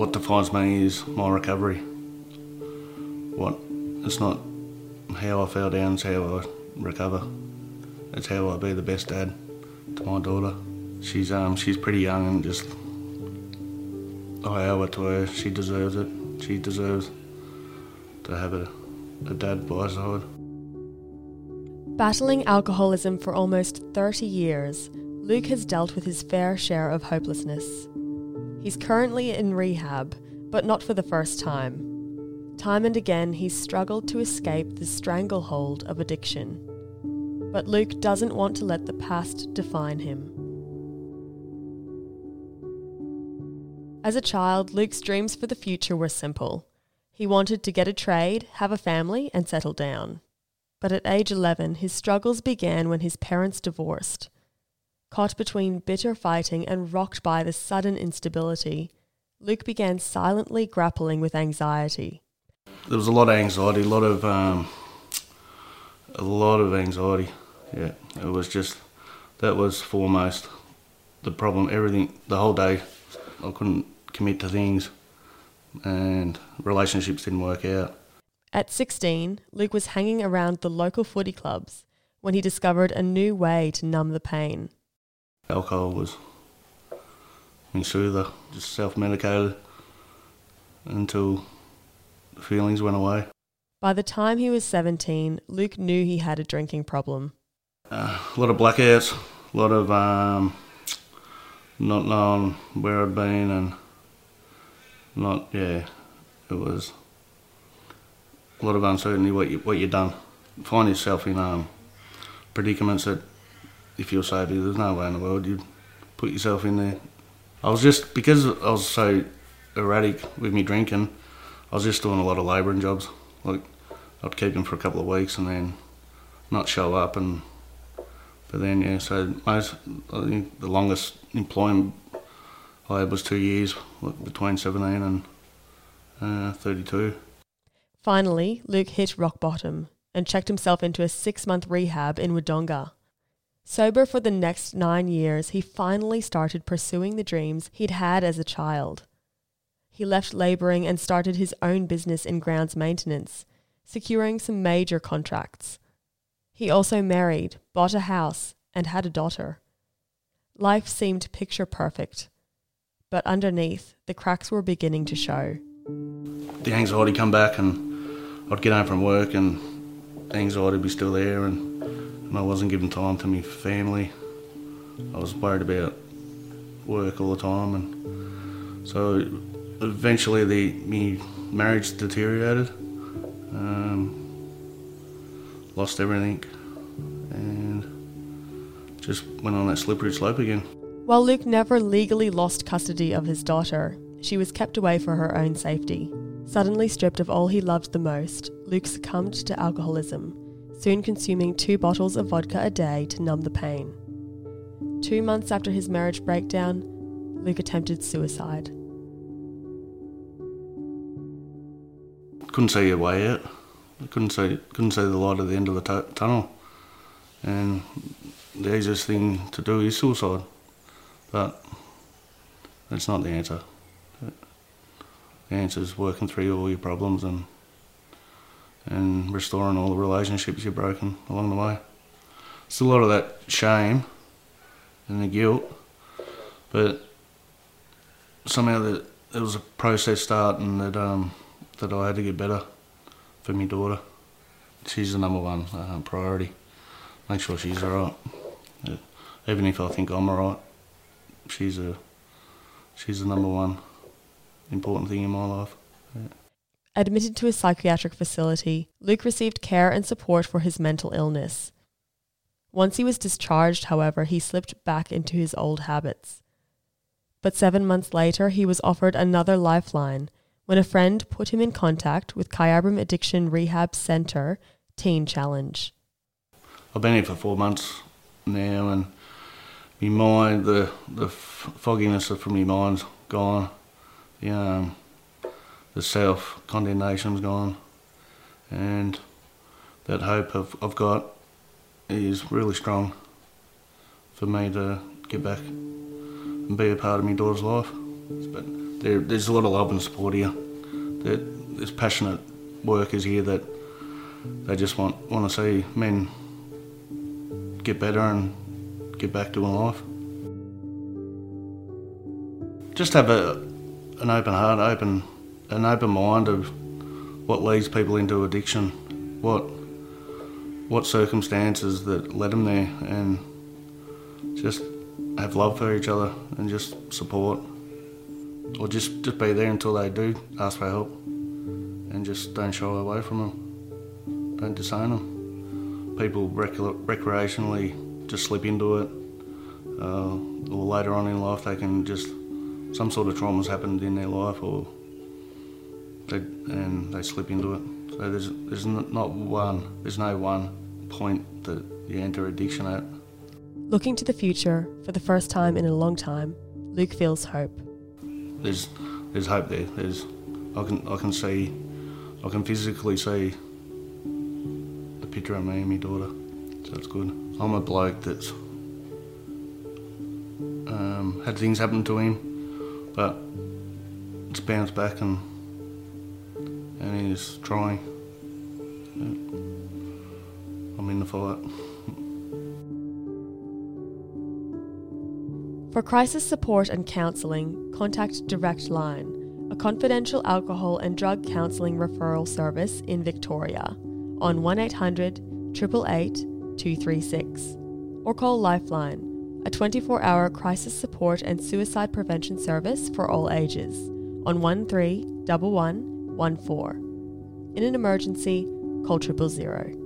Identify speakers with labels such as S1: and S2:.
S1: what defines me is my recovery. What it's not how I fell down, it's how I recover. It's how I be the best dad to my daughter. She's um she's pretty young and just I owe it to her. She deserves it. She deserves to have a, a dad by her side.
S2: Battling alcoholism for almost 30 years, Luke has dealt with his fair share of hopelessness. He's currently in rehab, but not for the first time. Time and again, he's struggled to escape the stranglehold of addiction. But Luke doesn't want to let the past define him. As a child, Luke's dreams for the future were simple. He wanted to get a trade, have a family, and settle down. But at age 11, his struggles began when his parents divorced. Caught between bitter fighting and rocked by the sudden instability, Luke began silently grappling with anxiety.
S1: There was a lot of anxiety, a lot of um, a lot of anxiety. Yeah, it was just that was foremost the problem. Everything, the whole day, I couldn't commit to things, and relationships didn't work out.
S2: At 16, Luke was hanging around the local footy clubs when he discovered a new way to numb the pain.
S1: Alcohol was my soother, just self medicated until the feelings went away.
S2: By the time he was 17, Luke knew he had a drinking problem.
S1: Uh, a lot of blackouts, a lot of um, not knowing where I'd been, and not, yeah, it was a lot of uncertainty what, you, what you've done. Find yourself in um, predicaments that if you're sober, there's no way in the world you'd put yourself in there. I was just, because I was so erratic with me drinking, I was just doing a lot of labouring jobs. Like, I'd keep them for a couple of weeks and then not show up and but then yeah so most I think the longest employment I had was two years like between 17 and uh, 32
S2: Finally, Luke hit rock bottom and checked himself into a six month rehab in Wodonga. Sober for the next nine years, he finally started pursuing the dreams he'd had as a child. He left labouring and started his own business in grounds maintenance, securing some major contracts. He also married, bought a house, and had a daughter. Life seemed picture perfect, but underneath, the cracks were beginning to show.
S1: the anxiety come back and I'd get home from work and anxiety would be still there and I wasn't giving time to my family. I was worried about work all the time and so eventually the my marriage deteriorated. Um, lost everything and just went on that slippery slope again.
S2: While Luke never legally lost custody of his daughter, she was kept away for her own safety. Suddenly stripped of all he loved the most, Luke succumbed to alcoholism, soon consuming two bottles of vodka a day to numb the pain. Two months after his marriage breakdown, Luke attempted suicide.
S1: couldn't see a way out. Couldn't see couldn't see the light at the end of the tu- tunnel, and the easiest thing to do is suicide, but that's not the answer. The answer is working through all your problems and and restoring all the relationships you've broken along the way. It's a lot of that shame and the guilt, but somehow that there was a process starting that um, that I had to get better for my daughter. She's the number one uh, priority. Make sure she's alright. Even if I think I'm alright, she's a she's the number one important thing in my life. Yeah.
S2: Admitted to a psychiatric facility, Luke received care and support for his mental illness. Once he was discharged, however, he slipped back into his old habits. But seven months later, he was offered another lifeline when a friend put him in contact with Kyabram Addiction Rehab Centre Teen Challenge.
S1: I've been here for four months now, and my mind, the the fogginess from my mind's gone. Um, the self condemnation's gone, and that hope I've, I've got is really strong for me to get back and be a part of my daughter's life. But there, there's a lot of love and support here. There, there's passionate workers here that they just want want to see men get better and get back to life. Just have a an open heart, open an open mind of what leads people into addiction, what what circumstances that led them there, and just have love for each other and just support, or just just be there until they do ask for help, and just don't shy away from them, don't disown them. People rec- recreationally just slip into it, uh, or later on in life they can just some sort of trauma's happened in their life, or they, and they slip into it. So there's there's not one there's no one point that you enter addiction at.
S2: Looking to the future for the first time in a long time, Luke feels hope.
S1: There's there's hope there. There's I can I can see I can physically see the picture of me and my daughter. So it's good. I'm a bloke that's um, had things happen to him, but it's bounced back and and he's trying. I'm in the fight.
S2: For crisis support and counselling, contact Direct Line, a confidential alcohol and drug counselling referral service in Victoria, on 1800 888 236, or call Lifeline, a 24 hour crisis support and suicide prevention service for all ages, on 131114. In an emergency, call triple zero.